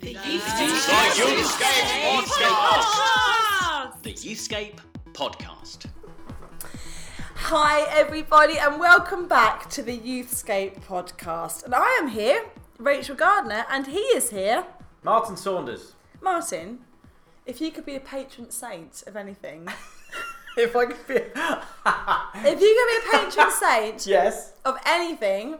The Youthscape Podcast. The Youthscape Podcast. Hi, everybody, and welcome back to the Youthscape podcast. And I am here, Rachel Gardner, and he is here, Martin Saunders. Martin. If you could be a patron saint of anything, If I could be. if you could be a patron saint yes. of anything,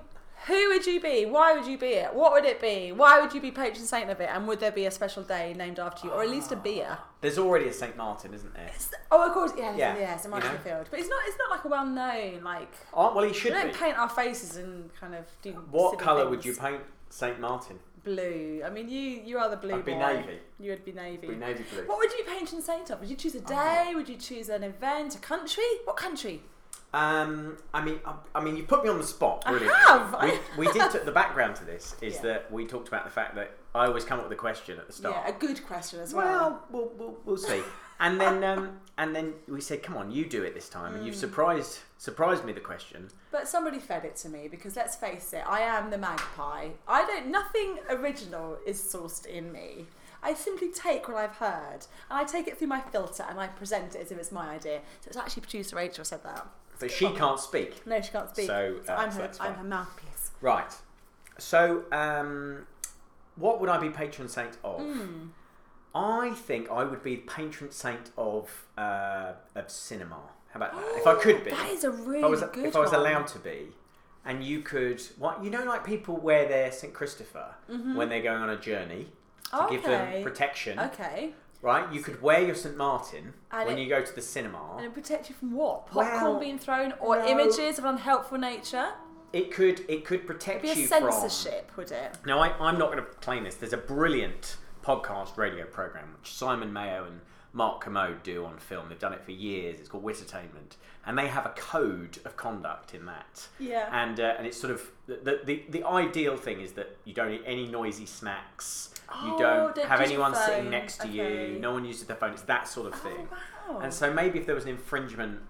who would you be? Why would you be it? What would it be? Why would you be patron saint of it? And would there be a special day named after you, or at least a beer? Ah. There's already a St. Martin, isn't there? Oh, of course, yeah, Yeah, yeah, it might you know. field, but it's not. It's not like a well-known like. Oh, well, he should. We don't be. paint our faces and kind of do. What colour would you paint St. Martin? Blue. I mean, you you are the blue I'd be boy. navy. You would be navy. Be navy blue. What would you be patron saint of? Would you choose a uh-huh. day? Would you choose an event? A country? What country? Um, I mean, I, I mean, you put me on the spot. I have. We, we did. T- the background to this is Yeah. that we talked about the fact that I always come up with a question at the start. Yeah, a good question as well. Well, we'll, we'll, we'll see. And then, um, and then we said, "Come on, you do it this time." And Mm. you've surprised surprised me the question. But somebody fed it to me because let's face it, I am the magpie. I don't. Nothing original is sourced in me. I simply take what I've heard and I take it through my filter and I present it as if it's my idea. So it's actually producer Rachel said that. But she can't speak. No, she can't speak. So, uh, I'm so her. I'm her mouthpiece. Right. So, um, what would I be patron saint of? Hmm. I think I would be patron saint of uh, of cinema. How about that? If I could be, That is a really if I was, good if I was one. allowed to be, and you could, what you know, like people wear their Saint Christopher when they're going on a journey to give them Mm-hmm. Protection, Okay. Right? You could wear your Saint Martin And when it- you go to the cinema. And it protect you from what? Popcorn Well, being thrown or no. images of unhelpful nature? It could it could protect It'd be a you from censorship, would it? Now, I, I'm not going to claim this. There's a brilliant podcast radio program which Simon Mayo and Mark Kermode do on film. They've done it for years. It's called Wittertainment, and they have a code of conduct in that. Yeah. And uh, and it's sort of the, the the ideal thing is that you don't eat any noisy snacks. You Oh, don't don't have anyone sitting next to Okay. you. No one uses their phone. It's that sort of oh, thing. wow. And so maybe if there was an infringement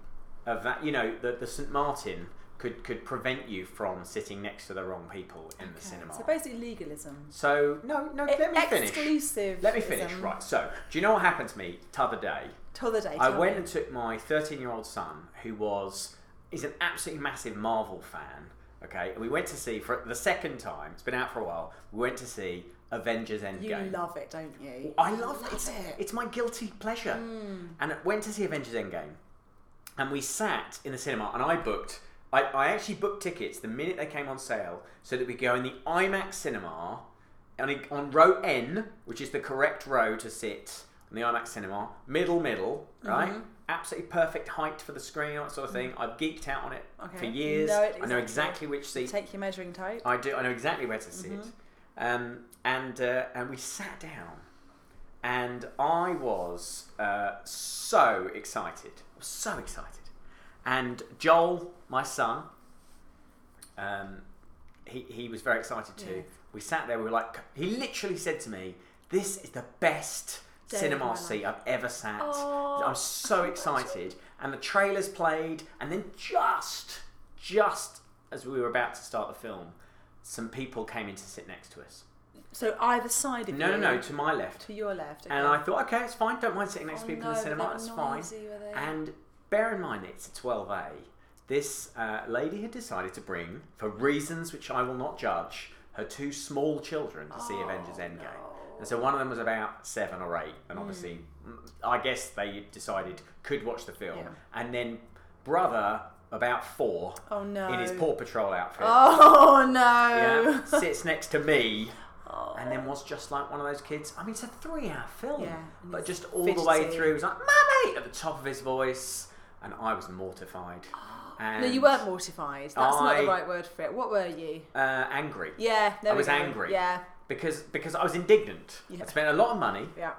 of that, you know, the, the St Martin could could prevent you from sitting next to the wrong people in the cinema. So basically legalism. So no, no. Let me finish. Exclusive. Let me finish. Right. So, do you know what happened to me t'other day? T'other day. I went me. and took my 13-year-old son, who was is an absolutely massive Marvel fan. Okay, and we went to see for the second time. It's been out for a while. We went to see Avengers Endgame. You love it, don't you? I love it. Love It's, it. Hmm. it's my guilty pleasure. And I went to see Avengers Endgame, and we sat in the cinema, and I booked. I, I actually booked tickets the minute they came on sale, so that we go in the IMAX cinema, on, on row N, which is the correct row to sit in the IMAX cinema, middle middle, right? Mm-hmm. Absolutely perfect height for the screen, that sort of thing. I've geeked out on it for Mm. Years. It I know exactly. exactly which seat Take your measuring tape. I do. I know exactly where to sit. Mm-hmm. Um, and uh, and we sat down, and I was uh, so excited. I was so excited. And Joel, my son, um, he he was very excited too. Yeah. We sat there. We were like, he literally said to me, "This is the best." Day Cinema seat I've ever sat. Oh, I'm so excited, and the trailers played, and then just, just as we were about to start the film, some people came in to sit next to us. So either side of No, you. no, no, to my left. To your left. And. I thought, okay, it's fine. Don't mind sitting next Oh, to people no, in the cinema. It's fine. And bear in mind, it's a 12A. This uh, lady had decided to bring, for reasons which I will not judge, her two small children to see Oh, Avengers Endgame. no. And so one of them was about seven or eight, and obviously, mm, I guess they decided could watch the film. Yeah. And then brother, about four, Oh no. in his Paw Patrol outfit, Oh no. yeah, sits next to me Oh. and then was just like one of those kids. I mean, it's a three-hour film, Yeah, but just all the way through, he was like "Mummy" at the top of his voice, and I was mortified. And No, you weren't mortified. That's not the right word for it. What were you? uh, angry Yeah, I was go. angry. Yeah, because because I was indignant. Yeah. I spent a lot of money yeah.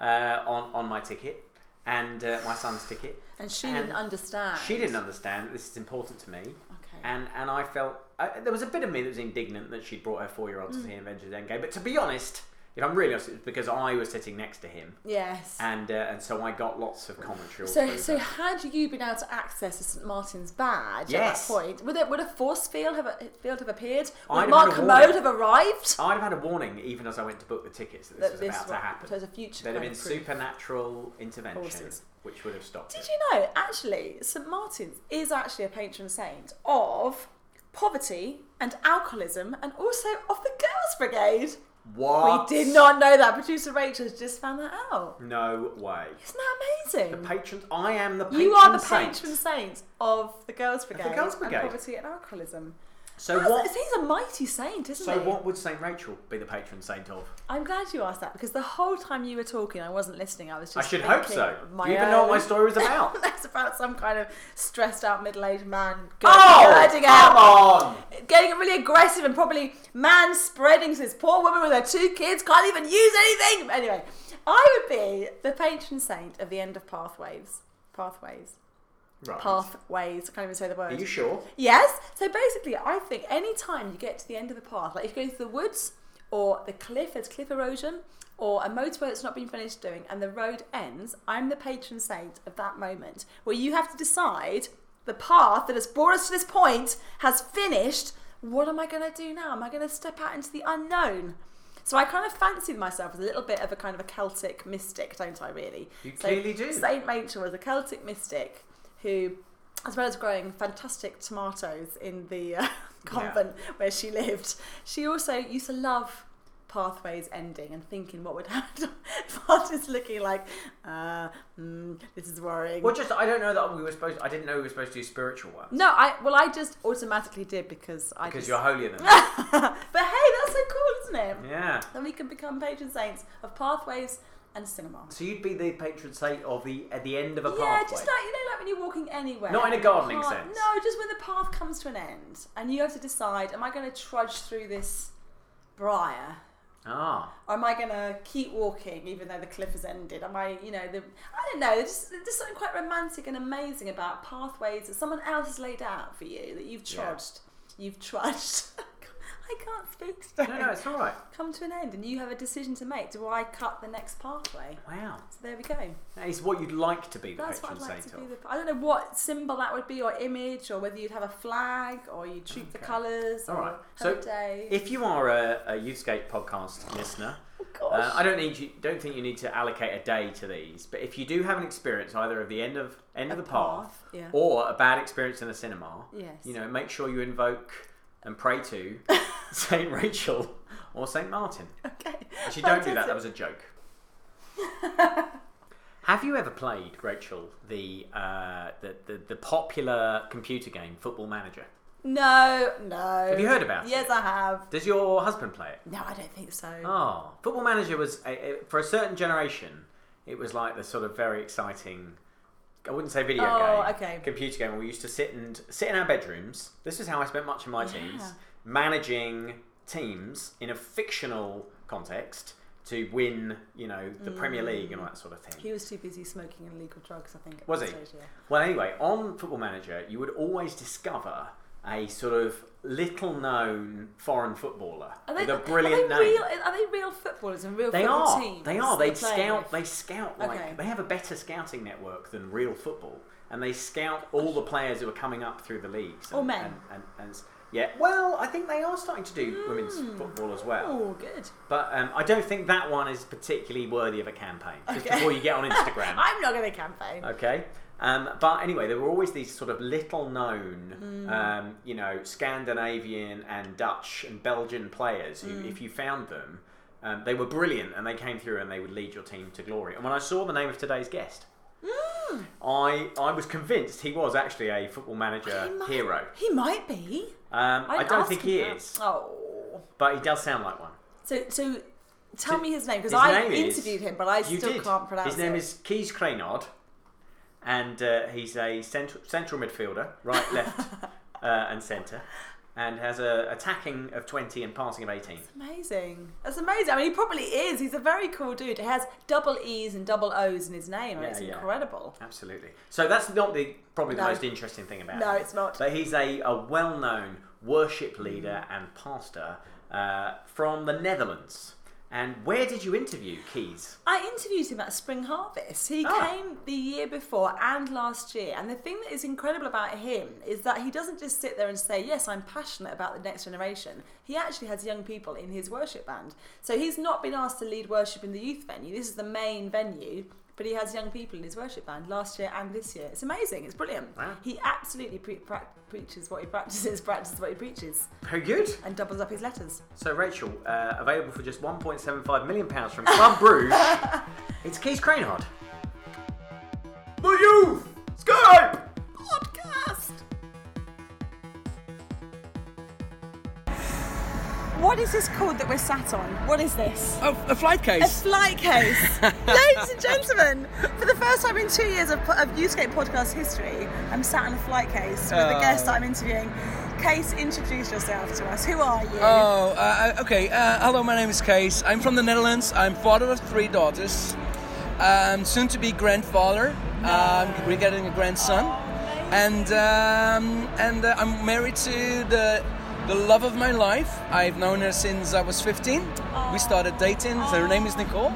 uh, on on my ticket and uh, my son's ticket. And she And didn't understand. She didn't understand that this is important to me. Okay. And and I felt uh, there was a bit of me that was indignant that she'd brought her four year old to see Avengers Endgame. But to be honest, if I'm really honest, it's because I was sitting next to him, Yes. and uh, and so I got lots of commentary. So, so that. had you been able to access the St Martin's badge Yes. at that point, would it would a force field have field have appeared? Would I'd Mark Kermode have arrived? I'd have had a warning even as I went to book the tickets that this That was this about to happen. so it's a future There'd have been supernatural intervention, Horses. which would have stopped Did it. you know actually St Martin's is actually a patron saint of poverty and alcoholism and also of the Girls Brigade? What? We did not know that. Producer Rachel has just found that out. No way. Isn't that amazing? The patrons. I am the patron you are the saint. patron saint of the Girls Brigade, Girls Brigade. and poverty and alcoholism. So That's- what? He's a mighty saint, isn't So he? So what would Saint Rachel be the patron saint of? I'm glad you asked that because the whole time you were talking, I wasn't listening. I was just. I should hope so. Do My you even know what my story was about? That's about some kind of stressed out middle aged man oh, come out, on! getting really aggressive and probably man spreading to this poor woman with her two kids can't even use anything. Anyway, I would be the patron saint of the end of pathways. Pathways. Right. Pathways. I can't even say the word. Are you sure? Yes. So basically, I think any time you get to the end of the path, like if you go to the woods or the cliff, there's cliff erosion, or a motorway that's not been finished doing, and the road ends, I'm the patron saint of that moment where you have to decide the path that has brought us to this point has finished. What am I going to do now? Am I going to step out into the unknown? So I kind of fancied myself as a little bit of a kind of a Celtic mystic, don't I? Really? You So clearly do. Saint Rachel was a Celtic mystic who, as well as growing fantastic tomatoes in the uh, convent where she lived, she also used to love pathways ending and thinking what would happen. Martin's looking like, uh, mm, this is worrying. Well, just I don't know that we were supposed. I didn't know we were supposed to do spiritual work. no, I well, I just automatically did because I because just. you're holier than me. but hey, that's so cool, isn't it? yeah. Then we can become patron saints of pathways and cinema. So you'd be the patron saint of the at the end of a Yeah, pathway. Yeah, just like you know, like when you're walking anywhere. Not in a gardening path- sense. No, just when the path comes to an end, and you have to decide: Am I going to trudge through this briar, ah. or am I going to keep walking even though the cliff has ended? Am I, you know, the I don't know. There's just, there's something quite romantic and amazing about pathways that someone else has laid out for you that you've Yeah. trudged, you've trudged. I can't speak today. No, no, it's all right. Come to an end, and you have a decision to make. Do I cut the next pathway? Wow. So there we go. That is what you'd like to be the That's what patron I'd like saint to be. of. The, I don't know what symbol that would be, or image, or whether you'd have a flag, or you'd troop the Okay. colours, All or right. have So a day. If you are a, a Youthscape podcast listener, oh uh, I don't need you. Don't think you need to allocate a day to these. But if you do have an experience either of the end of end of the path, path, yeah. or a bad experience in a cinema, Yes. you know, make sure you invoke and pray to Saint Rachel or Saint Martin. okay. Actually, don't do that. That was a joke. Have you ever played Rachel the, uh, the the the popular computer game Football Manager? No, no. Have you heard about yes, it? Yes, I have. Does your husband play it? No, I don't think so. Oh, Football Manager was a, a, for a certain generation. It was like the sort of very exciting. I wouldn't say video Oh, game. okay. Computer game. We used to sit and sit in our bedrooms. This is how I spent much of my Yeah. teens managing teams in a fictional context to win. You know, the Premier mm. League and all that sort of thing. He was too busy smoking illegal drugs, I think. Was he? Stage, yeah. Well, anyway, on Football Manager, you would always discover a sort of little-known foreign footballer Are they, with a brilliant are they name. Real, are they real footballers and real They football are. teams? They are. They scout. They scout like Okay. they have a better scouting network than real football, and they scout all the players who are coming up through the leagues. And, All men. And, and, and yeah. Well, I think they are starting to do women's football as well. Oh, good. But um, I don't think that one is particularly worthy of a campaign. Just Okay. before you get on Instagram. I'm not going to campaign. Okay. Um, but anyway, there were always these sort of little known, Hmm. um, you know, Scandinavian and Dutch and Belgian players who, Hmm. if you found them, um, they were brilliant and they came through and they would lead your team to glory. And when I saw the name of today's guest, Hmm. I I was convinced he was actually a football manager He might- hero. He might be. Um, I don't think he that. is, Oh. but he does sound like one. So, so tell So me his name because I name is- interviewed him, but I still did. can't pronounce it. His name it. is Keys Cranard, and uh, he's a central, central midfielder, right, left, uh, and centre, and has a attacking of twenty and passing of eighteen. Amazing. That's amazing. I mean, he probably is. He's a very cool dude. He has double E's and double O's in his name. Yeah, it's yeah. incredible. Absolutely. So that's not the probably the No. most interesting thing about No, him. No, it's not. But he's a, a well-known worship leader and pastor uh, from the Netherlands. And where did you interview Keys? I interviewed him at Spring Harvest. He Ah. came the year before and last year. And the thing that is incredible about him is that he doesn't just sit there and say, Yes, I'm passionate about the next generation. He actually has young people in his worship band. So he's not been asked to lead worship in the youth venue. This is the main venue. But he has young people in his worship band last year and this year. It's amazing. It's brilliant. Wow. He absolutely pre- pra- preaches what he practices, practices what he preaches, Very good. and doubles up his letters. So, Rachel, uh, available for just £1.75 million pounds from Club Bruges, it's Keith Cranehard. The Youth! Skype! podcast. What is this called that we're sat on? What is this? Oh, a flight case. A flight case. Ladies and gentlemen, for the first time in two years of, of Youthscape podcast history, I'm sat in a flight case with the Oh. guest I'm interviewing. Kees, introduce yourself to us. Who are you? Oh, uh, okay. Uh, hello, my name is Kees. I'm from the Netherlands. I'm father of three daughters. Um, soon to be grandfather. Um, we're getting a grandson, and um, and uh, I'm married to the the love of my life. I've known her since I was 15. We started dating. So her name is Nicole,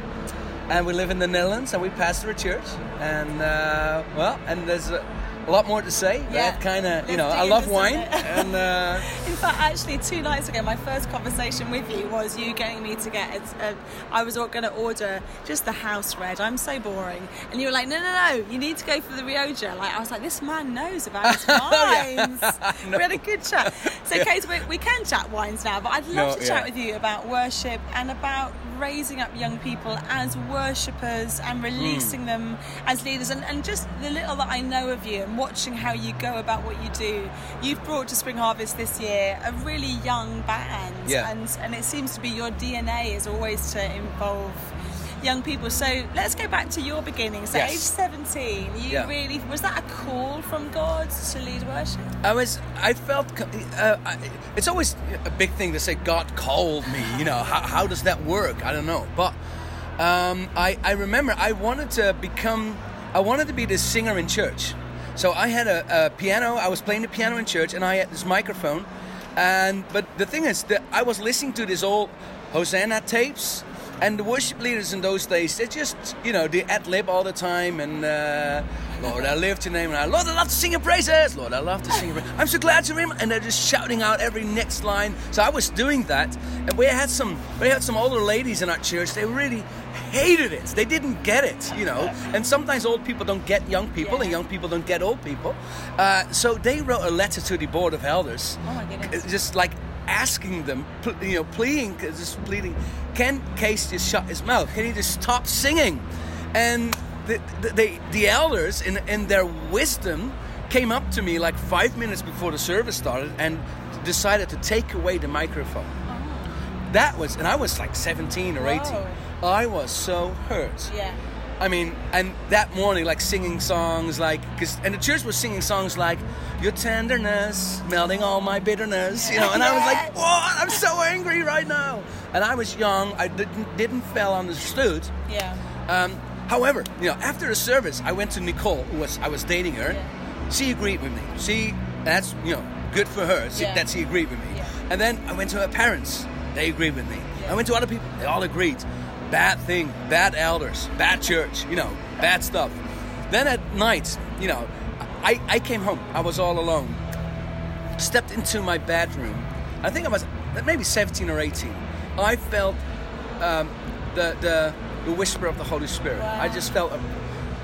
and we live in the Netherlands, and we pastor a church. And uh, well, and there's a, a lot more to say. Yeah. That kind of, you know, I love wine, and. Uh, In fact, actually, two nights ago, my first conversation with you was you getting me to get. A, I was all going to order just the house red. I'm so boring, and you were like, "No, no, no! You need to go for the Rioja." Like I was like, "This man knows about his wines." We had a good chat. So, Kate, we, we can chat wines now, but I'd love No, to chat yeah. with you about worship and about raising up young people as worshippers and releasing them as leaders and, and just the little that I know of you and watching how you go about what you do. You've brought to Spring Harvest this year a really young band Yeah. and, and it seems to be your DNA is always to involve young people. So let's go back to your beginning. So Yes. age 17, you Yeah. really, was that a call from God to lead worship? I was, I felt, uh, I, it's always a big thing to say God called me, you know, how, how does that work? I don't know. But um, I, I remember I wanted to become, I wanted to be the singer in church. So I had a, a piano, I was playing the piano in church and I had this microphone. And, but the thing is that I was listening to this old Hosanna tapes and the worship leaders in those days, they just, you know, they ad lib all the time and, uh, Lord, I lift your name and I, Lord, I love to sing your praises. Lord, I love to sing your. I'm so glad to remember. And they're just shouting out every next line. So I was doing that. And we had some, we had some older ladies in our church. They really hated it. They didn't get it, you know. And sometimes old people don't get young people and young people don't get old people. Uh, so they wrote a letter to the board of elders. Oh my. Just like asking them, you know, pleading, just pleading, can Kees just shut his mouth? Can he just stop singing? And the, the, the, the elders, in, in their wisdom, came up to me like five minutes before the service started and decided to take away the microphone. That was, and I was like 17 or 18. Whoa. I was so hurt. Yeah. I mean, and that morning, like singing songs, like, cause, and the church was singing songs like, Your tenderness, melting all my bitterness, you know, and I was like, What? I'm so angry right now. And I was young, I didn't, didn't feel understood. Yeah. Um, however, you know, after the service, I went to Nicole, who was, I was dating her. Yeah. She agreed with me. She, that's, you know, good for her she, Yeah. that she agreed with me. Yeah. And then I went to her parents, they agreed with me. I went to other people, they all agreed. Bad thing, bad elders, bad church, you know, bad stuff. Then at night, you know, I, I came home. I was all alone. Stepped into my bedroom. I think I was maybe 17 or 18. I felt um, the, the, the whisper of the Holy Spirit. I just felt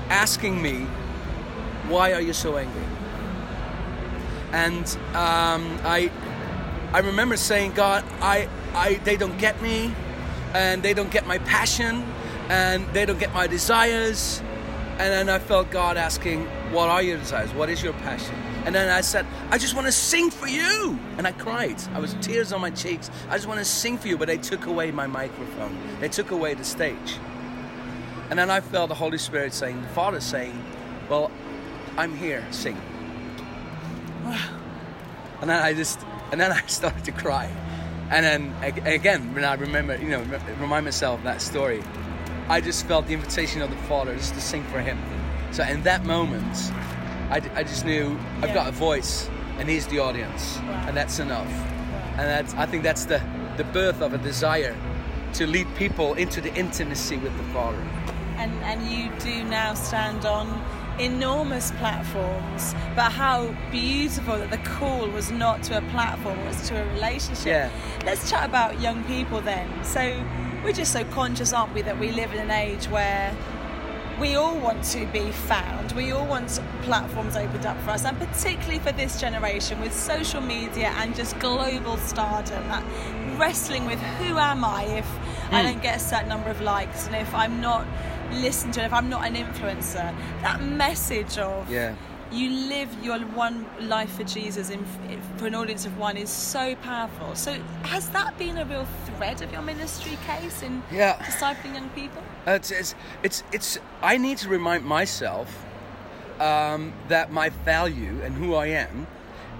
asking me, why are you so angry? And um, I, I remember saying, God, I, I, they don't get me, and they don't get my passion, and they don't get my desires. And then I felt God asking, What are your desires? What is your passion? And then I said, I just want to sing for you. And I cried. I was tears on my cheeks. I just want to sing for you. But they took away my microphone, they took away the stage. And then I felt the Holy Spirit saying, the Father saying, Well, I'm here, sing. And then I just, and then I started to cry. And then again, when I remember, you know, remind myself of that story, I just felt the invitation of the Father just to sing for Him. So in that moment, I just knew I've got a voice, and He's the audience, Wow. and that's enough. And that's, I think that's the, the birth of a desire to lead people into the intimacy with the Father. and and you do now stand on enormous platforms but how beautiful that the call was not to a platform it was to a relationship Yeah. let's chat about young people then so we're just so conscious aren't we that we live in an age where we all want to be found. We all want platforms opened up for us, and particularly for this generation with social media and just global stardom. That wrestling with who am I if I Hmm. don't get a certain number of likes, and if I'm not listened to, and if I'm not an influencer. That message of Yeah. you live your one life for Jesus in, for an audience of one is so powerful. So has that been a real thread of your ministry case in Yeah. discipling young people? Uh, It's, it's, it's, it's, I need to remind myself um, that my value and who I am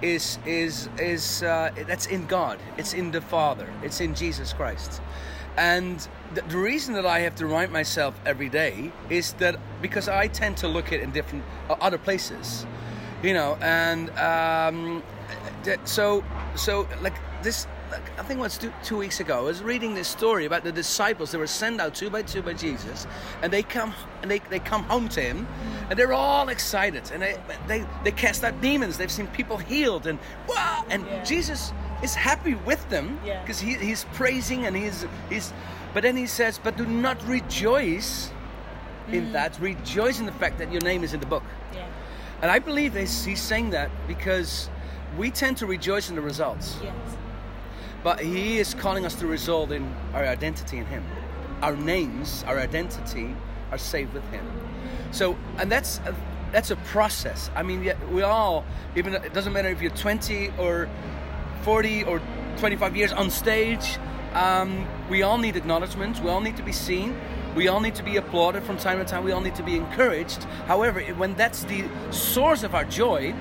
is, is, is uh, that's in God. It's in the Father. It's in Jesus Christ. And the, the reason that I have to remind myself every day is that because I tend to look at it in different uh, other places, you know, and um, that- so so like this. Like, I think it was two, two weeks ago. I was reading this story about the disciples. They were sent out two by two by Jesus, and they come and they, they come home to him, and they're all excited, and they they, they cast out demons. They've seen people healed, and wow! And Yeah. Jesus is happy with them Yeah. because he, he's praising and he's he's. But then he says, "But do not rejoice in mm. that. Rejoice in the fact that your name is in the book." Yeah. And I believe he's, he's saying that because we tend to rejoice in the results. Yes. But he is calling us to result in our identity in him. Our names, our identity are saved with him. So, and that's a, that's a process. I mean, we all, even it doesn't matter if you're 20 or 40 or 25 years on stage, um, we all need acknowledgement. We all need to be seen. We all need to be applauded from time to time. We all need to be encouraged. However, when that's the source of our joy,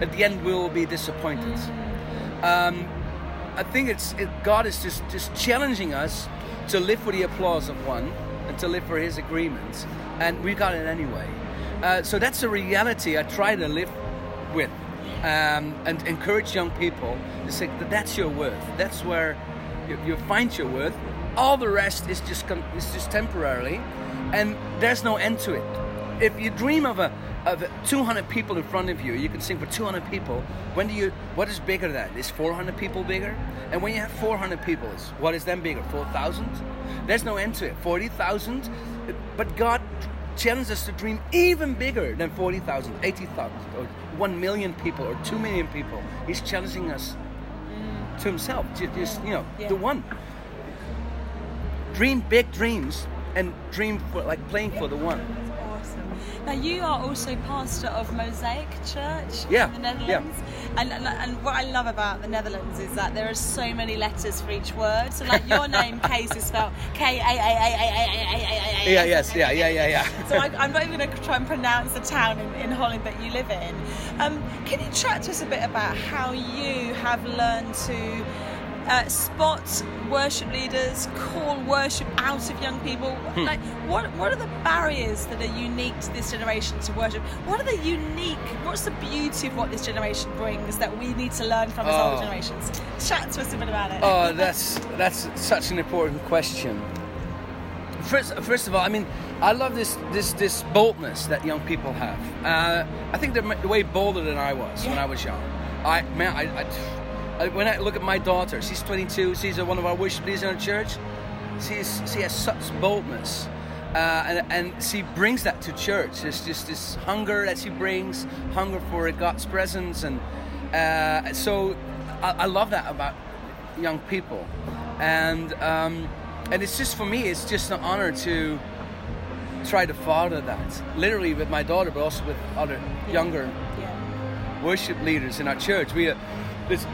at the end we will be disappointed. Um, I think it's it, God is just just challenging us to live for the applause of one and to live for His agreements, and we got it anyway. Uh, so that's a reality I try to live with, um, and encourage young people to say that that's your worth. That's where you, you find your worth. All the rest is just is just temporarily, and there's no end to it. If you dream of a of 200 people in front of you, you can sing for 200 people. When do you? What is bigger than? Is 400 people bigger? And when you have 400 people, what is then bigger? 4,000? There's no end to it. 40,000. But God challenges us to dream even bigger than 40,000, 80,000, or 1 million people, or 2 million people. He's challenging us mm. to Himself. Ju- Just you know, Yeah. the one. Dream big dreams and dream for like playing for the one. Now you are also pastor of Mosaic Church yeah. in the Netherlands. Yeah. And, and, and what I love about the Netherlands is that there are so many letters for each word. So like your name, Case, is spelled K A A A A A A A. Yeah, yes, yeah, yeah, yeah, yeah. So I'm not even going to try and pronounce the town in, in Holland that you live in. Um, can you chat to us a bit about how you have learned to uh, spot worship leaders, call worship out of young people? Hmm. Like, what what are the barriers that are unique to this generation to worship? What are the unique? What's the beauty of what this generation brings that we need to learn from as Oh. older generations? Chat to us a bit about it. Oh, that's that's such an important question. First, first of all, I mean, I love this this this boldness that young people have. Uh, I think they're way bolder than I was when I was young. I man, I, I when I look at my daughter, she's 22. She's one of our worship leaders in our church. She's she has such boldness. Uh, and, and she brings that to church. There's just this hunger that she brings, hunger for God's presence, and uh, so I, I love that about young people, and um, and it's just for me, it's just an honor to try to father that, literally with my daughter, but also with other younger yeah. worship leaders in our church. We uh, this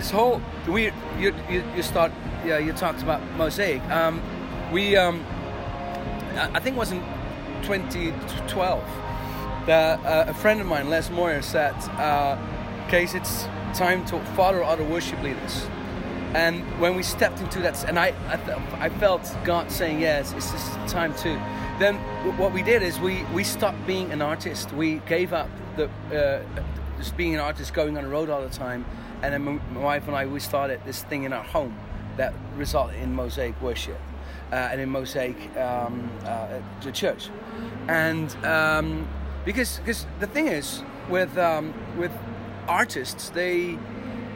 this whole we you, you you start yeah you talked about mosaic. Um, we um, I think it was in 2012 that uh, a friend of mine, Les Moir, said, uh, "Kees, it's time to follow other worship leaders." And when we stepped into that, and I, I, I felt God saying, "Yes, it's just time to." Then what we did is we we stopped being an artist. We gave up the uh, just being an artist, going on the road all the time, and then my wife and I we started this thing in our home that resulted in mosaic worship. uh, and in Mosaic, um, uh, the church, and um, because because the thing is with um, with artists, they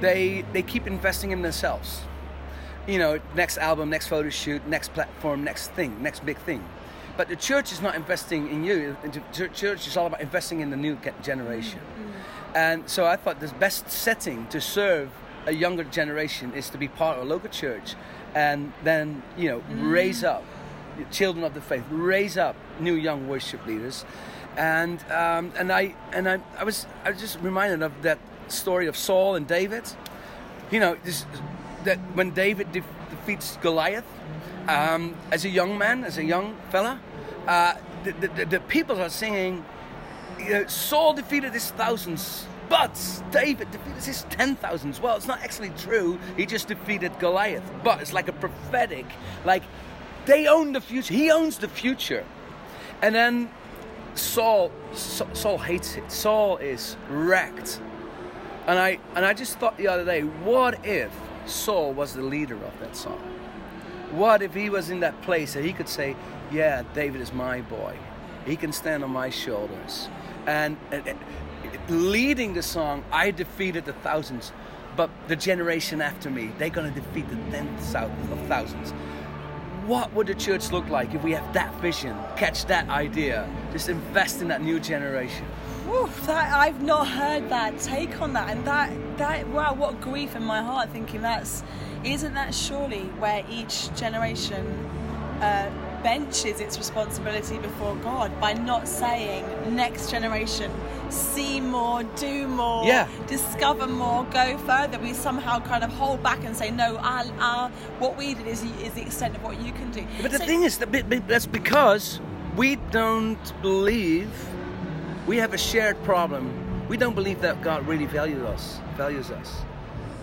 they they keep investing in themselves. You know, next album, next photo shoot, next platform, next thing, next big thing. But the church is not investing in you. The church is all about investing in the new ge- generation. And so I thought the best setting to serve a younger generation is to be part of a local church and then, you know, raise up children of the faith, raise up new young worship leaders. And, um, and, I, and I, I, was, I was just reminded of that story of Saul and David. You know, this, that when David de- defeats Goliath, um, as a young man, as a young fella, uh, the, the, the people are saying, you know, Saul defeated his thousands, but David defeated his ten thousands. Well, it's not actually true. He just defeated Goliath. But it's like a prophetic, like they own the future. He owns the future. And then Saul, Saul hates it. Saul is wrecked. And I and I just thought the other day, what if Saul was the leader of that song? What if he was in that place that he could say, "Yeah, David is my boy. He can stand on my shoulders." And, leading the song, I defeated the thousands, but the generation after me, they're gonna defeat the tens of thousands. What would the church look like if we have that vision, catch that idea, just invest in that new generation? Woof, that I've not heard that take on that, and that that wow, what grief in my heart. Thinking that's isn't that surely where each generation uh, benches its responsibility before God by not saying next generation, see more, do more, Yeah. discover more, go further. We somehow kind of hold back and say no. Our, our what we did is is the extent of what you can do. But the So- thing is, that that's because we don't believe we have a shared problem. We don't believe that God really values us. Values us.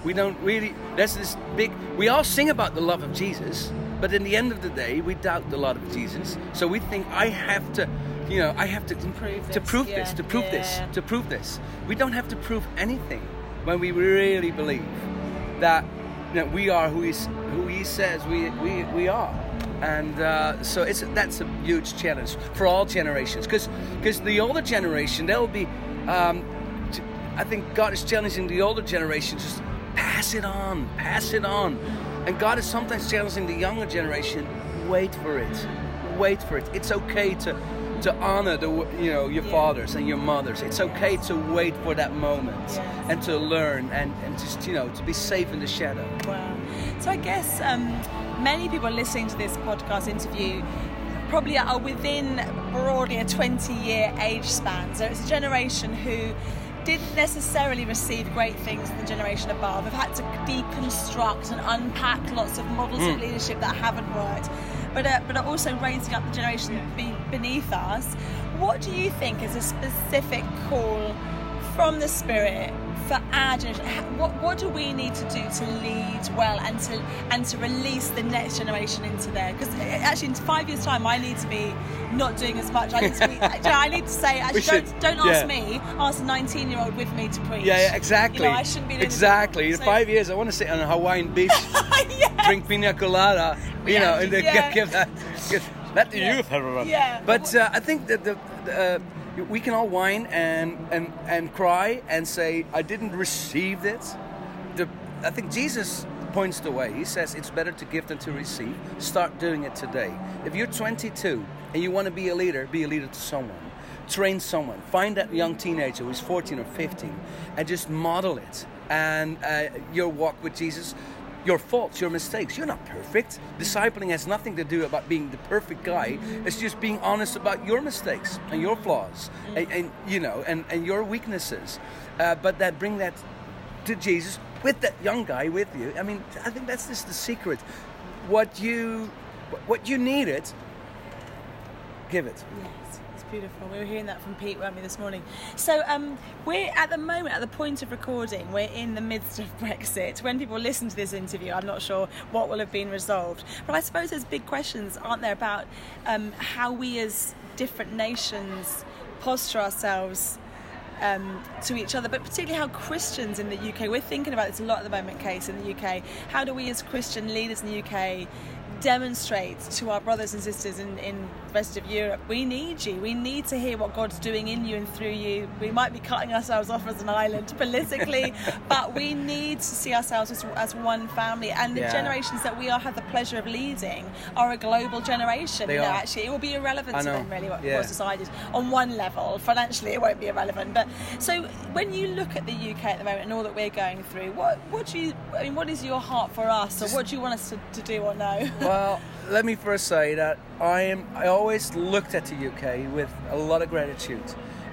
We don't really. There's this big. We all sing about the love of Jesus, but in the end of the day, we doubt the love of Jesus. So we think I have to, you know, I have to prove to prove yeah, this, to prove this, to prove this. We don't have to prove anything when we really believe that you know, we are who He who He says we we, we are. And uh, so it's that's a huge challenge for all generations, because because the older generation they'll be. Um, I think God is challenging the older generation just pass it on, pass it on, and God is sometimes challenging the younger generation. Wait for it, wait for it. It's okay to to honor the you know your fathers and your mothers. It's okay to wait for that moment Yes. and to learn and and just you know to be safe in the shadow. Wow. So I guess um, many people listening to this podcast interview probably are within broadly a 20 year age span. So it's a generation who didn't necessarily receive great things in the generation above, I've had to deconstruct and unpack lots of models of leadership that haven't worked, but, uh, but are also raising up the generation be- beneath us. What do you think is a specific call from the Spirit for our generation? What, what do we need to do to lead well and to and to release the next generation into there? Because actually, in five years' time, I need to be not doing as much. I need to be. I need to say, actually, should- don't, don't ask yeah. me. Ask a 19-year-old with me to preach. Yeah, yeah, exactly. You know, I shouldn't be exactly. In so- five years, I want to sit on a Hawaiian beach, Yes. drink pina colada, you Yeah, know, and yeah. give that. Give, let the youth have a run. Yeah. But uh, I think that the, the uh, we can all whine and, and and cry and say, "I didn't receive it." The, I think Jesus points the way. He says it's better to give than to receive. Start doing it today. If you're 22 and you want to be a leader, be a leader to someone. Train someone. Find that young teenager who's 14 or 15 and just model it. And uh, your walk with Jesus, your faults, your mistakes. You're not perfect. Discipling has nothing to do about being the perfect guy. It's just being honest about your mistakes and your flaws, and, and you know, and, and your weaknesses. Uh, but that bring that to Jesus with that young guy with you. I mean, I think that's just the secret. What you, what you needed, give it. It's beautiful. We were hearing that from Pete, weren't we, this morning? So um, we're at the moment, at the point of recording, we're in the midst of Brexit. When people listen to this interview, I'm not sure what will have been resolved. But I suppose there's big questions, aren't there, about um, how we as different nations posture ourselves um, to each other, but particularly how Christians in the UK, we're thinking about this a lot at the moment, case in the UK. How do we as Christian leaders in the UK demonstrate to our brothers and sisters in, in rest of Europe, we need you. We need to hear what God's doing in you and through you. We might be cutting ourselves off as an island politically, but we need to see ourselves as, as one family. And the Yeah. generations that we are have the pleasure of leading are a global generation. They you know, are. actually, it will be irrelevant to them really what Yeah. what's decided on one level. Financially, it won't be irrelevant. But so when you look at the UK at the moment and all that we're going through, what what do you? I mean, what is your heart for us, or what do you want us to, to do or know? Well, let me first say that I am. I always looked at the UK with a lot of gratitude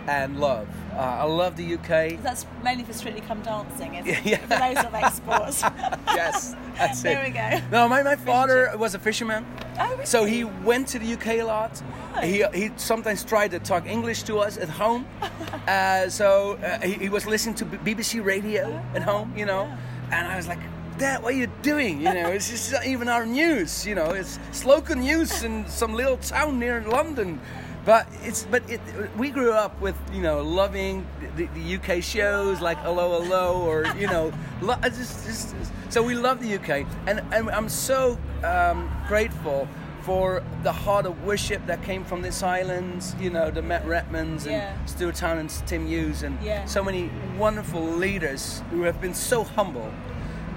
and love. Uh, I love the UK. That's mainly for Strictly Come Dancing, isn't it? Yeah. For those of exports. yes, that's there it. we go. No, my, my father was a fisherman. Oh, really? So he went to the UK a lot. He, he sometimes tried to talk English to us at home. Uh, so uh, he, he was listening to BBC radio at home, you know. And I was like, Dad, what are you doing? You know, it's just not even our news. You know, it's, local news in some little town near London. But it's but it, we grew up with you know loving the, the UK shows like Hello Hello or you know lo- just, just, so we love the UK and, and I'm so um, grateful for the heart of worship that came from this island you know the Matt Redmans and Yeah. Stuart Townend and Tim Hughes and Yeah. so many wonderful leaders who have been so humble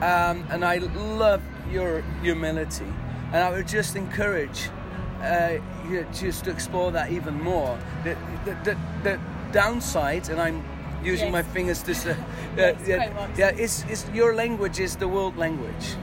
um, and I love your humility and I would just encourage uh, you just to explore that even more. The, the, the, the downside, and I'm using Yes. my fingers to say, uh, Yes, yeah, yeah, it's, it's your language is the world language,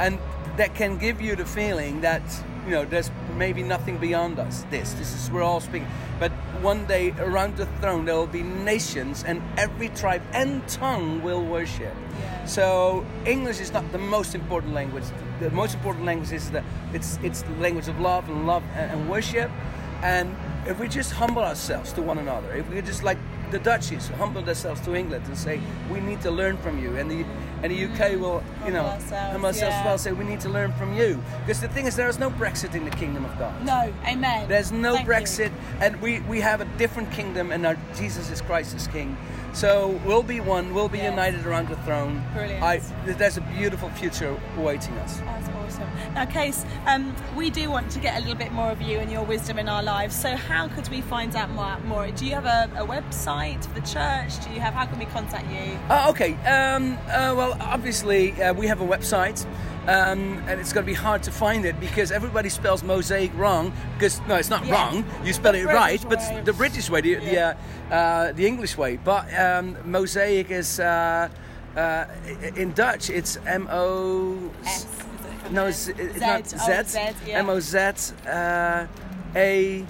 and that can give you the feeling that you know there's maybe nothing beyond us. This, this is we're all speaking, but one day around the throne there will be nations, and every tribe and tongue will worship. Yeah. So English is not the most important language. The most important language is the it's it's the language of love and love and, and worship. And if we just humble ourselves to one another, if we just like the Dutchies humble themselves to England and say we need to learn from you, and the and the UK mm. will you know Humble ourselves, humble ourselves yeah. as well say we need to learn from you because the thing is there is no Brexit in the kingdom of God. No, amen. There's no Thank you. Brexit, and we, we have a different kingdom, and our Jesus is Christ is King. So we'll be one. We'll be Yes. united around the throne. Brilliant. I, there's a beautiful future awaiting us. That's awesome. Now, Kees, um, we do want to get a little bit more of you and your wisdom in our lives. So, how could we find out more? more? Do you have a, a website for the church? Do you have? How can we contact you? Oh, okay. Um, uh, well, obviously uh, we have a website. Um, and it's going to be hard to find it because everybody spells mosaic wrong. Because no, it's not Yeah. wrong. You spell The it right, British but the British way, the Yeah. the, uh, uh, the English way. But um, mosaic is uh, uh, in Dutch. It's M O. S. is it? No, it's, it's Z. not Oh, Z. Z, yeah. M O Z uh, A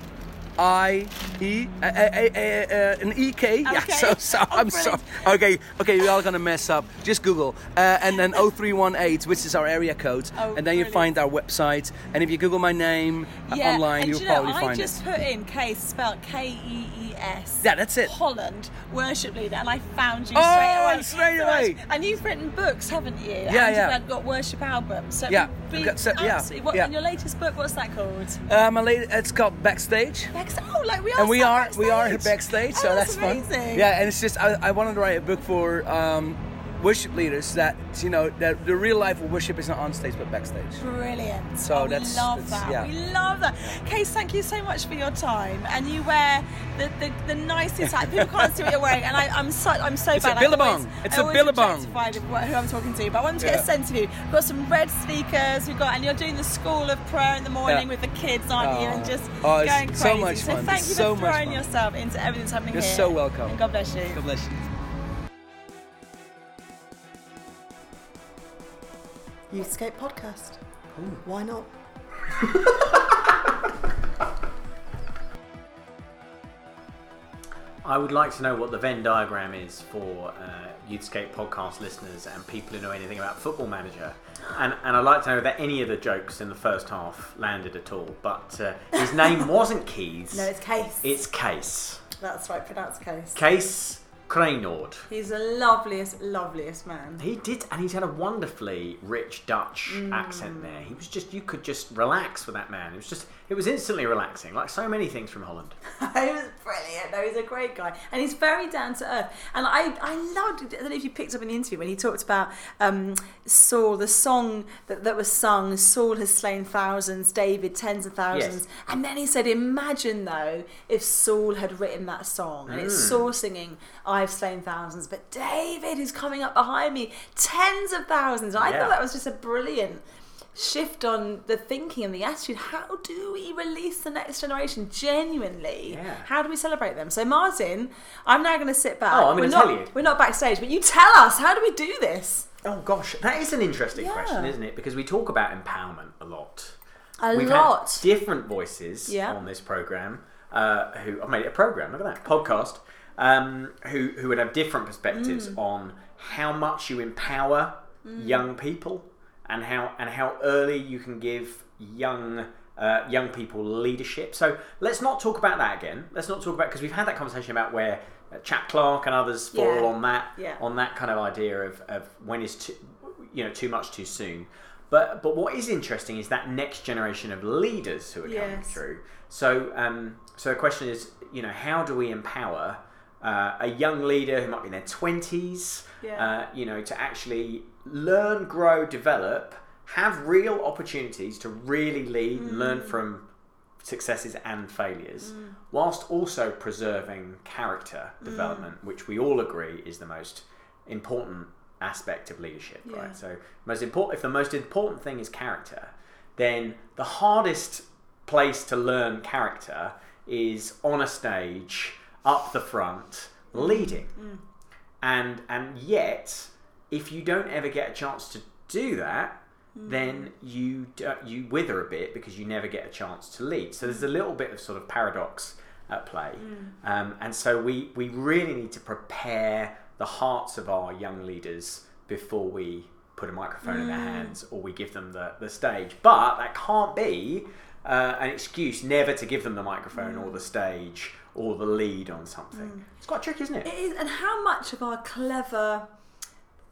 I E uh, uh, uh, an E K. Yeah. So, so Oh, I'm sorry. Okay, okay, we're gonna mess up. Just Google uh, and then 0318, which is our area code, Oh, and then you find our website. And if you Google my name Yeah, online, and you'll you know, probably I find just put in Case spelled K E E S. Yeah, that's it. Holland worship leader, and I found you Oh, straight away. straight away. And you've written books, haven't you? Yeah, and yeah. You've got worship albums. So Yeah, be got se- yeah, absolutely- What, yeah. And your latest book, what's that called? Uh, my lady, it's called Backstage. Backstage. Oh, like we are. and we are we are backstage. backstage, Oh, so that's, that's, amazing. fun. Yeah, and it's just I, I wanted to write a book for um, worship leaders that you know that the real life of worship is not on stage but backstage. Brilliant. So oh, that's- we love that's- that. yeah. We love that. Kees, thank you so much for your time. And you wear the, the, the nicest hat. People can't see what you're wearing, and I, I'm so I'm so It's a bad. I billabong. always- It's I a always billabong. who I'm talking to, but I wanted to get Yeah. a sense of you. We've got some red sneakers. We've got, and you're doing the school of prayer in the morning Yeah. with the kids, aren't you? Oh. And just Oh, it's going crazy. so much So thank It's you so for much throwing fun. yourself into everything that's happening here. You're so welcome. And God bless you. God bless you. Youthscape podcast. Why not? I would like to know what the Venn diagram is for uh, Youthscape podcast listeners and people who know anything about Football Manager. And, and I'd like to know that any of the jokes in the first half landed at all. But uh, his name wasn't Keys. No, it's case. It's Case. That's right, pronounced case. Case, Kraayenoord. He's the loveliest, loveliest man. He did, and he's had a wonderfully rich Dutch Mm. accent there. He was just, you could just relax with that man. It was just, it was instantly relaxing, like so many things from Holland. he was brilliant. No, he's a great guy, and he's very down to earth. And I, I loved. I don't know if you picked up in the interview when he talked about um, Saul, the song that, that was sung. Saul has slain thousands, David tens of thousands, Yes. and then he said, "Imagine though if Saul had written that song, and it's Mm. Saul singing, I've slain thousands, but David is coming up behind me, tens of thousands." And I Yeah. thought that was just a brilliant shift on the thinking and the attitude. How do we release the next generation genuinely? Yeah. How do we celebrate them? So, Martin, I'm now going to sit back. Oh, I'm We're gonna not- tell you. We're not backstage, but you tell us. How do we do this? Oh gosh, that is an interesting Yeah. question, isn't it? Because we talk about empowerment a lot. A We've lot. different voices Yeah. on this program. Uh, who I've made it a program. Look at that podcast. Um, who who would have different perspectives Mm. on how much you empower young people and how and how early you can give young uh, young people leadership. So let's not talk about that again. Let's not talk about because we've had that conversation about where uh, Chap Clark and others fall Yeah. on that Yeah. on that kind of idea of, of when is too, you know too much too soon. But but what is interesting is that next generation of leaders who are coming through. So um, so the question is, you know, how do we empower uh, a young leader who might be in their twenties, Yeah. uh, you know, to actually learn, grow, develop, have real opportunities to really lead, and learn from successes and failures, hmm. whilst also preserving character hmm. development, which we all agree is the most important aspect of leadership, Yeah. right? So, most important if the most important thing is character, then the hardest place to learn character is on a stage, up the front, leading. And and yet, if you don't ever get a chance to do that, then hmm. you d- uh, you wither a bit because you never get a chance to lead. So there's a little bit of sort of paradox at play, hmm. um, and so we we really need to prepare the hearts of our young leaders before we put a microphone in their hmm. hands or we give them the, the stage. But that can't be uh, an excuse never to give them the microphone or the stage or the lead on something. It's quite tricky, isn't it? It is, and how much of our clever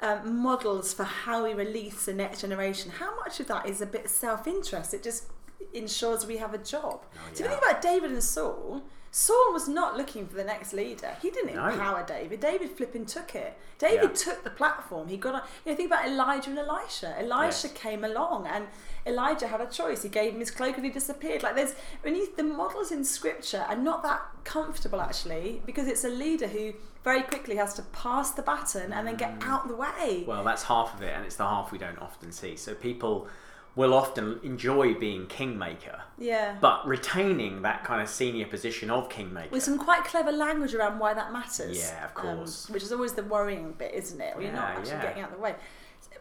um, models for how we release the next generation, how much of that is a bit self interest? It just ensures we have a job. So if you think about David and Saul, Saul was not looking for the next leader. He didn't No. empower David. David flipping took it. David Yeah. took the platform. He got on. You know, think about Elijah and Elisha. Elisha Yes. came along, and Elijah had a choice. He gave him his cloak, and he disappeared. Like there's when you, the models in Scripture are not that comfortable actually, because it's a leader who very quickly has to pass the baton and then get mm. out of the way. Well, that's half of it, and it's the half we don't often see. So people will often enjoy being kingmaker, yeah. but retaining that kind of senior position of kingmaker. with some quite clever language around why that matters. Yeah, of um, course. which is always the worrying bit, isn't it? Where you're not actually yeah. getting out of the way.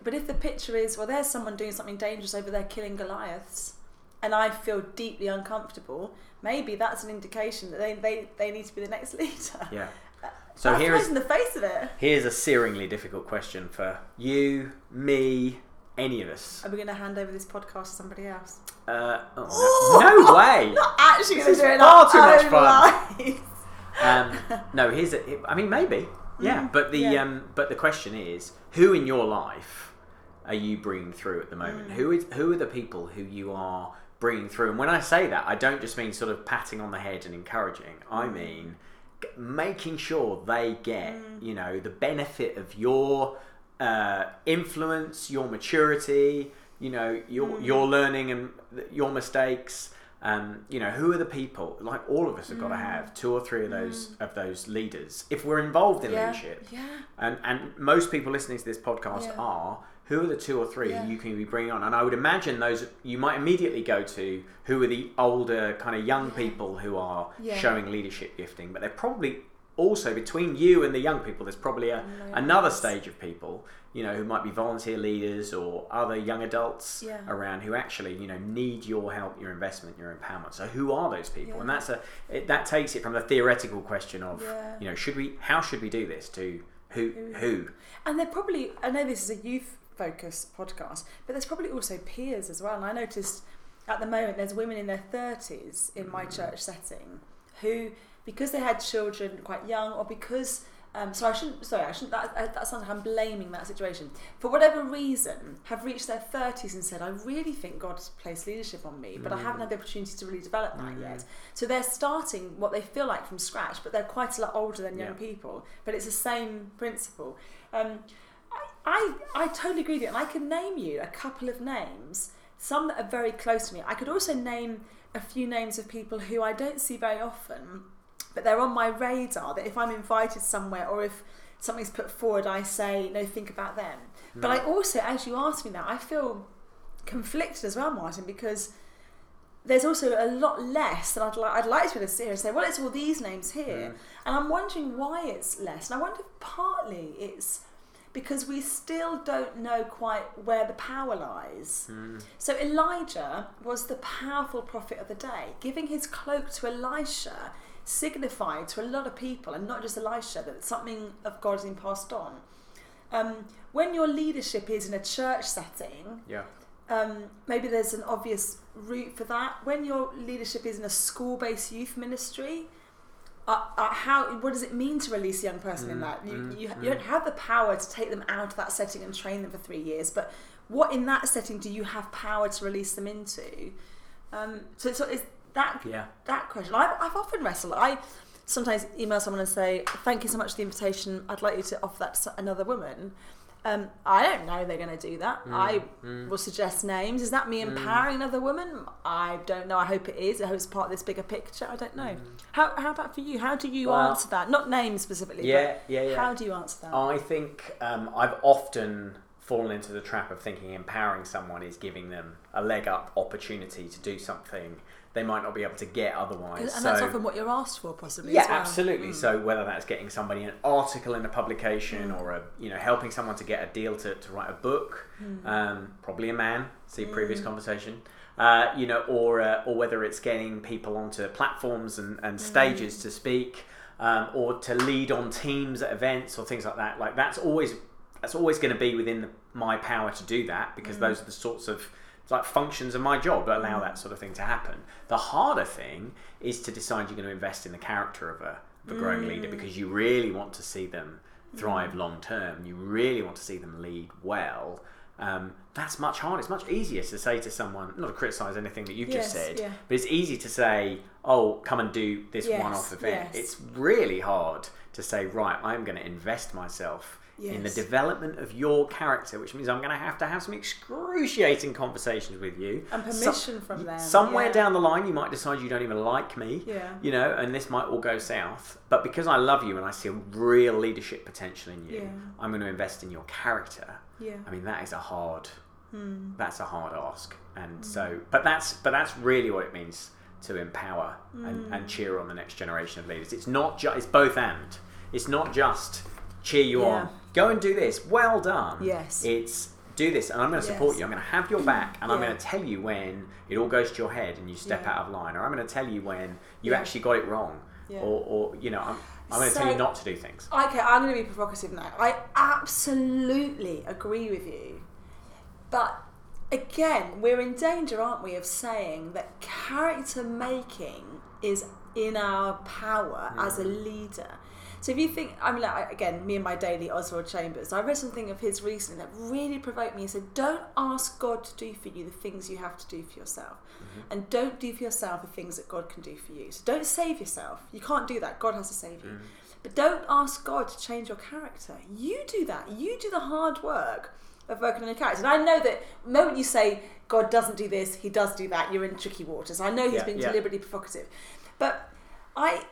But if the picture is, well, there's someone doing something dangerous over there killing Goliaths, and I feel deeply uncomfortable, maybe that's an indication that they, they, they need to be the next leader. yeah. So That here is in the face of it. here's a searingly difficult question for you, me, any of us. Are we going to hand over this podcast to somebody else? Uh, oh, no, no way. Not actually going to do it far too much fun. um, no, here's a. I mean, maybe. Yeah, but the yeah. um, but the question is, who in your life are you bringing through at the moment? Who is who are the people who you are bringing through? And when I say that, I don't just mean sort of patting on the head and encouraging. I mean g- making sure they get you know the benefit of your uh, influence, your maturity, you know your your learning and your mistakes. Um, you know, who are the people? Like all of us have got to have two or three of those of those leaders if we're involved in Yeah, leadership. yeah. And and most people listening to this podcast Yeah. are. Who are the two or three Yeah. you can be bringing on? And I would imagine those you might immediately go to who are the older kind of young people who are showing leadership gifting, but they're probably also between you and the young people. There's probably a, another stage of people, you know, who might be volunteer leaders or other young adults Yeah. around who actually, you know, need your help, your investment, your empowerment. So who are those people? And that's a it, that takes it from the theoretical question of, Yeah. you know, should we? How should we do this? To who? Who? And they're probably, I know this is a youth focused podcast, but there's probably also peers as well. And I noticed at the moment there's women in their 30s in my mm. church setting who, because they had children quite young or because um, so I shouldn't. Sorry, I shouldn't. That, that sounds like I'm blaming that situation. For whatever reason, have reached their thirties and said, "I really think God's placed leadership on me, but I haven't had the opportunity to really develop that yet." So they're starting what they feel like from scratch, but they're quite a lot older than young Yeah. people. But it's the same principle. Um, I, I I totally agree with you, and I can name you a couple of names, some that are very close to me. I could also name a few names of people who I don't see very often, but they're on my radar. That if I'm invited somewhere or if something's put forward, I say, no, think about them. But I hmm. also, as you asked me that, I feel conflicted as well, Martin, because there's also a lot less than I'd, li- I'd like to be able to sit here and say, well, it's all these names here. Hmm. And I'm wondering why it's less. And I wonder if partly it's because we still don't know quite where the power lies. Hmm. So Elijah was the powerful prophet of the day. Giving his cloak to Elisha signified to a lot of people, and not just Elisha, that something of God has been passed on. Um, when your leadership is in a church setting, Yeah. um, maybe there's an obvious route for that. When your leadership is in a school-based youth ministry, uh, uh, how what does it mean to release a young person in that? You, you, you don't have the power to take them out of that setting and train them for three years, but what in that setting do you have power to release them into? Um, so, so is that Yeah. that question? I've, I've often wrestled. I sometimes email someone and say, "Thank you so much for the invitation. I'd like you to offer that to another woman." Um, I don't know they're going to do that. I will suggest names. Is that me empowering another woman? I don't know. I hope it is. I hope it's part of this bigger picture. I don't know. How, how about for you? How do you Well- answer that? Not names specifically. Yeah, but yeah, yeah. How do you answer that? I think um, I've often fallen into the trap of thinking empowering someone is giving them a leg up opportunity to do something they might not be able to get otherwise. and so, that's often what you're asked for, possibly. yeah, well. absolutely. So whether that's getting somebody an article in a publication or a you know helping someone to get a deal to, to write a book, um, probably a man. See previous conversation. Uh, you know, or uh, or whether it's getting people onto platforms and, and stages to speak, um, or to lead on teams at events or things like that. Like that's always that's always going to be within the, my power to do that because those are the sorts of like functions of my job that allow mm. that sort of thing to happen. The harder thing is to decide you're going to invest in the character of a, of a growing leader mm. because you really want to see them thrive mm. long term. You really want to see them lead well. Um, that's much harder. It's much easier to say to someone, not to criticise anything that you've just said, yeah. but it's easy to say, "Oh, come and do this Yes, one-off event." yes. It's really hard to say, "Right, I'm going to invest myself in the development of your character," which means I'm going to have to have some excruciating conversations with you And permission from them, Somewhere yeah. down the line, you might decide you don't even like me. Yeah. You know, and this might all go south. But because I love you and I see a real leadership potential in you, Yeah. I'm going to invest in your character. Yeah. I mean, that is a hard. Hmm. That's a hard ask, and so, but that's but that's really what it means to empower and, Hmm. and cheer on the next generation of leaders. It's not just it's both and. It's not just cheer you Yeah. on. Go and do this. Well done. Yes. It's do this, and I'm going to support Yes. you. I'm going to have your back, and I'm going to tell you when it all goes to your head and you step Yeah. out of line, or I'm going to tell you when you Yeah. actually got it wrong, Yeah. or, or you know, I'm, I'm going to tell you not to do things. Okay, I'm going to be provocative now. I absolutely agree with you. But again, we're in danger, aren't we, of saying that character making is in our power as a hmm. leader. So if you think, I mean, like, again, me and my daily Oswald Chambers, I read something of his recently that really provoked me. He said, "Don't ask God to do for you the things you have to do for yourself, mm-hmm. and don't do for yourself the things that God can do for you. So don't save yourself. You can't do that. God has to save you. Mm. But don't ask God to change your character. You do that. You do the hard work of working on your character. And I know that the moment you say God doesn't do this, He does do that, you're in tricky waters. I know He's Yeah, being yeah. deliberately provocative, but I.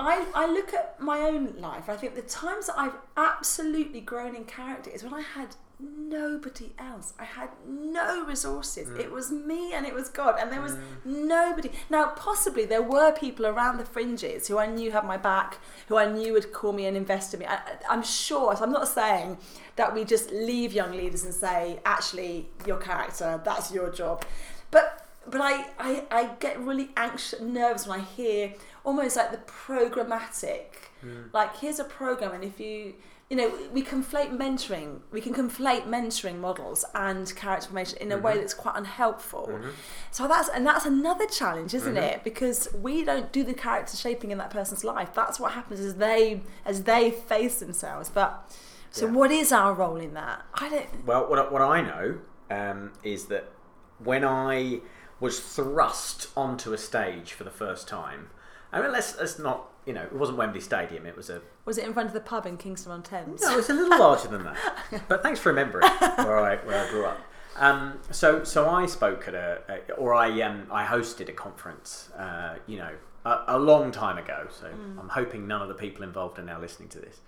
I, I look at my own life. I think the times that I've absolutely grown in character is when I had nobody else. I had no resources. Mm. It was me and it was God, and there was mm. nobody. Now, possibly there were people around the fringes who I knew had my back, who I knew would call me and invest in me. I, I'm sure. So I'm not saying that we just leave young leaders and say, actually, your character, that's your job. But but I, I, I get really anxious, nervous when I hear almost like the programmatic, mm. like here's a program, and if you you know, we conflate mentoring. We can conflate mentoring models and character formation in a way mm-hmm. that's quite unhelpful. Mm-hmm. So that's and that's another challenge, isn't mm-hmm. it? Because we don't do the character shaping in that person's life. That's what happens as they as they face themselves. But so, Yeah. what is our role in that? I don't. Well, what, I- what I know um, is that when I was thrust onto a stage for the first time, I mean, let's, let's not, you know, it wasn't Wembley Stadium, it was a Was it in front of the pub in Kingston on Thames? No, it's a little larger than that. But thanks for remembering where I where I grew up. Um, so so I spoke at a, a or I um, I hosted a conference, uh, you know, a, a long time ago. So Mm. I'm hoping none of the people involved are now listening to this.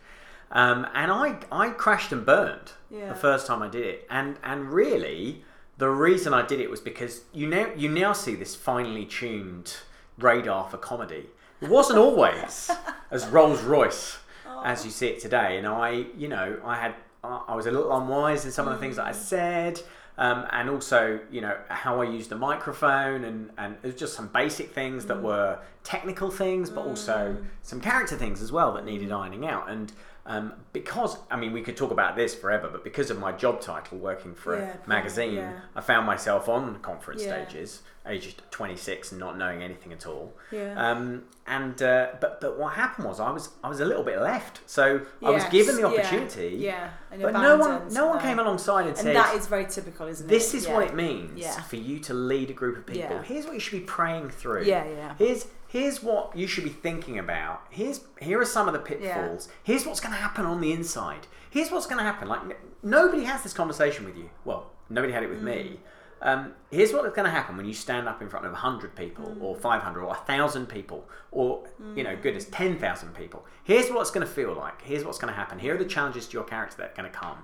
Um, and I I crashed and burned Yeah. the first time I did it, and and really the reason I did it was because you now you now see this finely tuned radar for comedy. It wasn't always as Rolls Royce as oh. you see it today. And I, you know, I had I I was a little unwise in some of the things that I mm. said. Um, and also, you know, how I used the microphone, and, and it was just some basic things that mm. were technical things, but also mm. some character things as well that needed ironing out. And um, because, I mean, we could talk about this forever, but because of my job title working for Yeah, a magazine, yeah. I found myself on conference Yeah. stages, aged 26 and not knowing anything at all. Yeah. Um, and uh, but but what happened was I was I was a little bit left, so I was given the opportunity. Yeah, But no one no one no. came alongside and, And said, that is very typical, isn't it? "This is what it means for you to lead a group of people. Here's what you should be praying through. Yeah, yeah. Here's here's what you should be thinking about. Here's here are some of the pitfalls. Here's what's going to happen on the inside. Here's what's going to happen. Like n- nobody has this conversation with you. Well, nobody had it with Mm. me. Um, here's what's going to happen when you stand up in front of 100 people Mm. or 500 or 1,000 people or, you know, goodness, 10,000 people. Here's what it's going to feel like. Here's what's going to happen. Here are the challenges to your character that are going to come.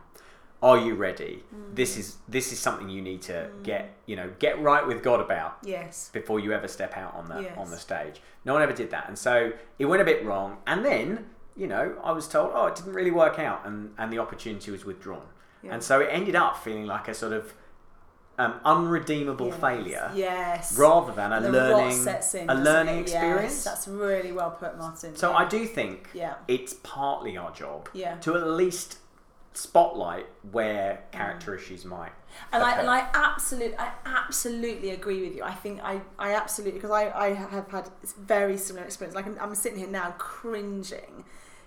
Are you ready? Mm. This is this is something you need to get, you know, get right with God about Yes. before you ever step out on the Yes. on the stage. No one ever did that, and so it went a bit wrong. And then you know I was told, oh, it didn't really work out, and and the opportunity was withdrawn. Yeah. And so it ended up feeling like a sort of um, unredeemable Yes. failure, Yes. rather than a The learning a learning it? experience. Yes, that's really well put, Martin. So yeah. I do think Yeah. it's partly our job Yeah. to at least spotlight where character issues might. and I and I absolutely I absolutely agree with you. I think I I absolutely because I I have had very similar experience. Like I'm, I'm sitting here now cringing,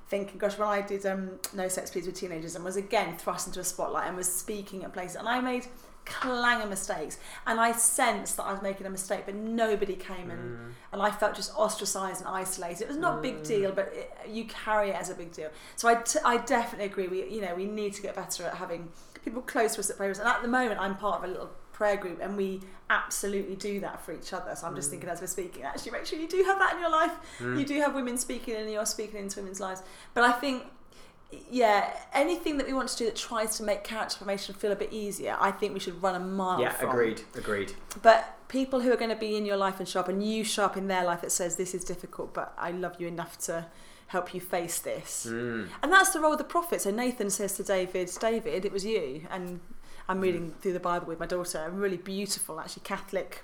thinking, gosh, when I did um No Sex Please with teenagers and was again thrust into a spotlight and was speaking at places and I made clang of mistakes. And I sensed that I was making a mistake but nobody came and mm. and I felt just ostracized and isolated. It was not a big mm. deal but it, you carry it as a big deal. So I, t- I definitely agree. We you know we need to get better at having people close to us at prayers and at the moment I'm part of a little prayer group and we absolutely do that for each other. So I'm just mm. thinking as we're speaking actually make sure you do have that in your life. You do have women speaking and you're speaking into women's lives. But I think yeah, anything that we want to do that tries to make character formation feel a bit easier, I think we should run a mile Yeah, from. agreed, agreed. But people who are going to be in your life and show up, and you show up in their life that says this is difficult, but I love you enough to help you face this. Mm. And that's the role of the prophet. So Nathan says to David, David, it was you. And I'm reading through the Bible with my daughter, and really beautiful, actually Catholic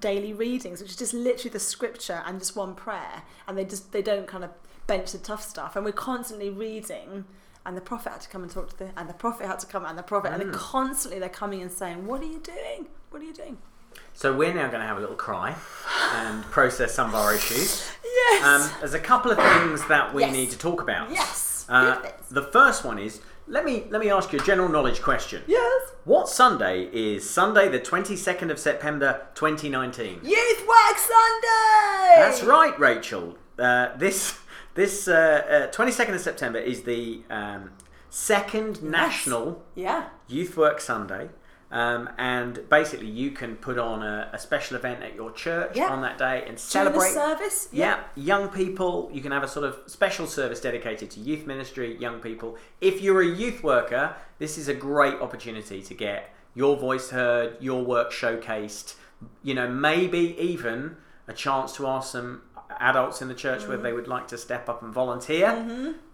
daily readings, which is just literally the scripture and just one prayer. And they just they don't kind of bench the tough stuff. And we're constantly reading. And the prophet had to come and talk to the, and the prophet had to come, and the prophet, and they're constantly they're coming and saying, "What are you doing? What are you doing?" So we're now going to have a little cry and process some of our issues. Yes. Um, there's a couple of things that we Yes. need to talk about. Yes. Uh, the first one is let me let me ask you a general knowledge question. yes. What Sunday is Sunday the 22nd of September 2019? Youth Work Sunday. That's right, Rachel. Uh, this this uh, uh, 22nd of September is the um, second national Yeah. Youth Work Sunday. Um, and basically, you can put on a, a special event at your church Yeah. on that day and celebrate. service. Yeah, young people, you can have a sort of special service dedicated to youth ministry, young people. If you're a youth worker, this is a great opportunity to get your voice heard, your work showcased, you know, maybe even a chance to ask some adults in the church whether they would like to step up and volunteer.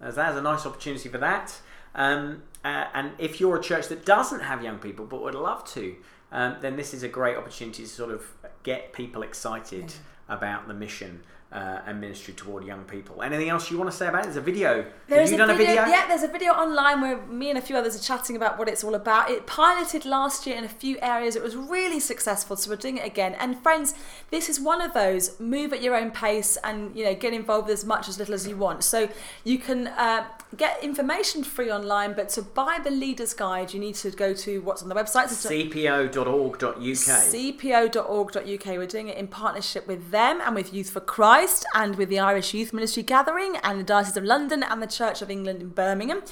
As There's a nice opportunity for that. Um, uh, and if you're a church that doesn't have young people but would love to, um, then this is a great opportunity to sort of get people excited about the mission uh, and ministry toward young people. Anything else you want to say about it? There's a video. There's Have you done a video? Yeah, there's a video online where me and a few others are chatting about what it's all about. It piloted last year in a few areas. It was really successful, so we're doing it again. And friends, this is one of those move at your own pace and you know get involved with as much as little as you want. So you can uh, get information free online, but to buy the leader's guide, you need to go to what's on the website. So cpo.org.uk. cpo.org.uk. We're doing it in partnership with them and with Youth for Christ and with the Irish Youth Ministry Gathering and the Diocese of London and the Church of England in Birmingham.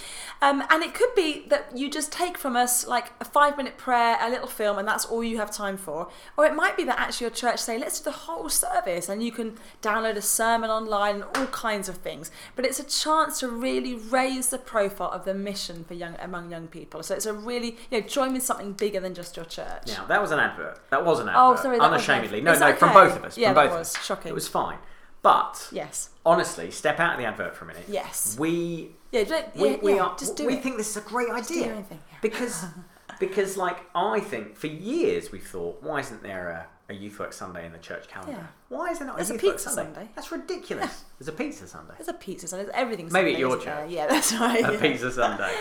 Um, and it could be that you just take from us like a five minute prayer, a little film, and that's all you have time for. Or it might be that actually your church say, let's do the whole service and you can download a sermon online and all kinds of things. But it's a chance to really raise the profile of the mission for young among young people. So it's a really, you know, join with something bigger than just your church. Now that was an advert. That was an advert. Oh, sorry, that unashamedly. No, no, that from both of us. Yeah, from both was of us. shocking. It was fine. But Yes. honestly, step out of the advert for a minute. Yes. We Yeah, don't- we, yeah, we yeah, are just do we it. think this is a great idea yeah. because because like I think for years we've thought why isn't there a, a youth work Sunday in the church calendar? Yeah. Why is there not There's a a youth work pizza Sunday? Sunday. That's ridiculous. There's a pizza Sunday. There's a pizza Sunday. There's everything. Maybe at your there? church. Yeah, that's right. A pizza Sunday.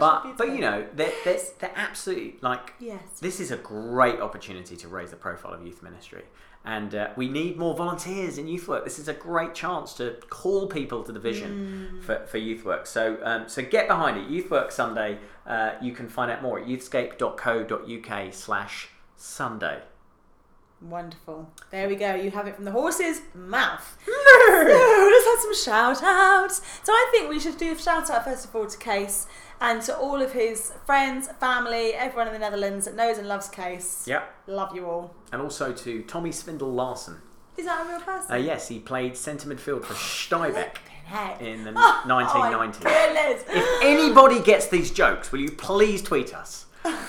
But Pizza but you know they're, they're, they're absolutely like Yes. this is a great opportunity to raise the profile of youth ministry and uh, we need more volunteers in youth work. This is a great chance to call people to the vision Mm. for, for youth work. So um, so get behind it. Youth work sunday uh, you can find out more at youthscape.co.uk slash sunday Wonderful. There we go. You have it from the horse's mouth. so let's have some shout outs. So I think we should do a shout out first of all to Kees and to all of his friends, family, everyone in the Netherlands that knows and loves Kees. yep Love you all. and also to Tommy Svindal Larsen Is that a real person? uh, yes he played centre midfield for Stabæk Heck. in the Oh, 1990s my goodness. If anybody gets these jokes, will you please tweet us?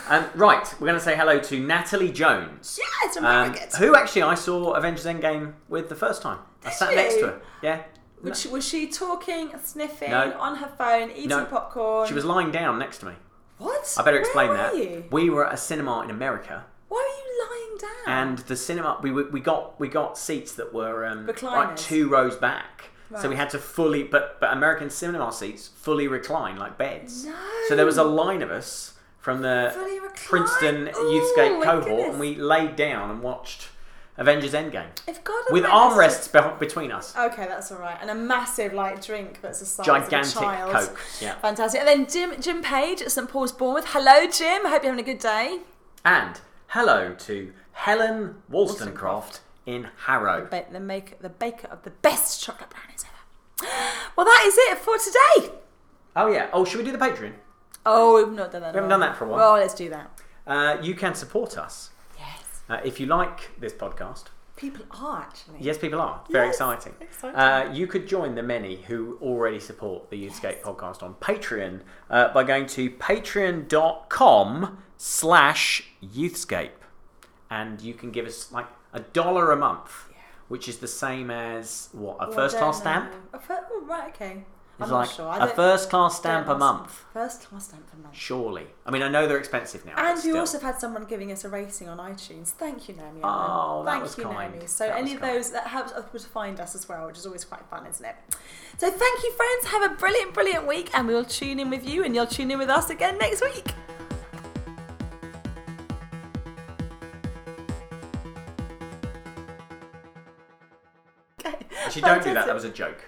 Um, right, we're going to say hello to Natalie Jones, Yes, from um, who actually I saw Avengers Endgame with the first time. I sat you? next to her. Yeah. Was she, was she talking, sniffing, No. on her phone, eating No. popcorn? She was lying down next to me. What? I better explain that. You? We were at a cinema in America, Why were you lying down? and the cinema we we got we got seats that were um, like two rows back. So we had to fully, but but American cinema seats fully recline like beds. No. So there was a line of us from the? Princeton Ooh, Youthscape oh cohort, goodness. and we laid down and watched Avengers Endgame If God with armrests be- between us. Okay, that's all right. And a massive like drink that's the size Gigantic of a child. Coke. Yeah. Fantastic. And then Jim Jim Page at St Paul's Bournemouth. Hello, Jim. I hope you're having a good day. And hello to Helen Wollstonecroft in Harrow. Ba- the make the baker of the best chocolate brownies ever. Well, that is it for today. Oh yeah. Oh, should we do the Patreon? Oh, we've not done that. We haven't done that for a while. Well, let's do that. Uh, you can support us Yes. uh, if you like this podcast. People are actually. Yes, people are. Very Yes, exciting. exciting. Uh, you could join the many who already support the Youthscape podcast on Patreon uh, by going to patreon.com slash youthscape. And you can give us like a dollar a month, which is the same as, what, a first class know. stamp? A fir- oh, right, okay. It's I'm like not sure. A first class stamp a month. First class stamp a month. Surely. I mean, I know they're expensive now. And we also have had someone giving us a rating on iTunes. Thank you, Naomi. Oh, Allen. that Thank was you, kind. Naomi. So That any of those that helps other people to find us as well, which is always quite fun, isn't it? So thank you, friends. Have a brilliant, brilliant week, and we will tune in with you, and you'll tune in with us again next week. Okay. Actually, don't do that. That was a joke.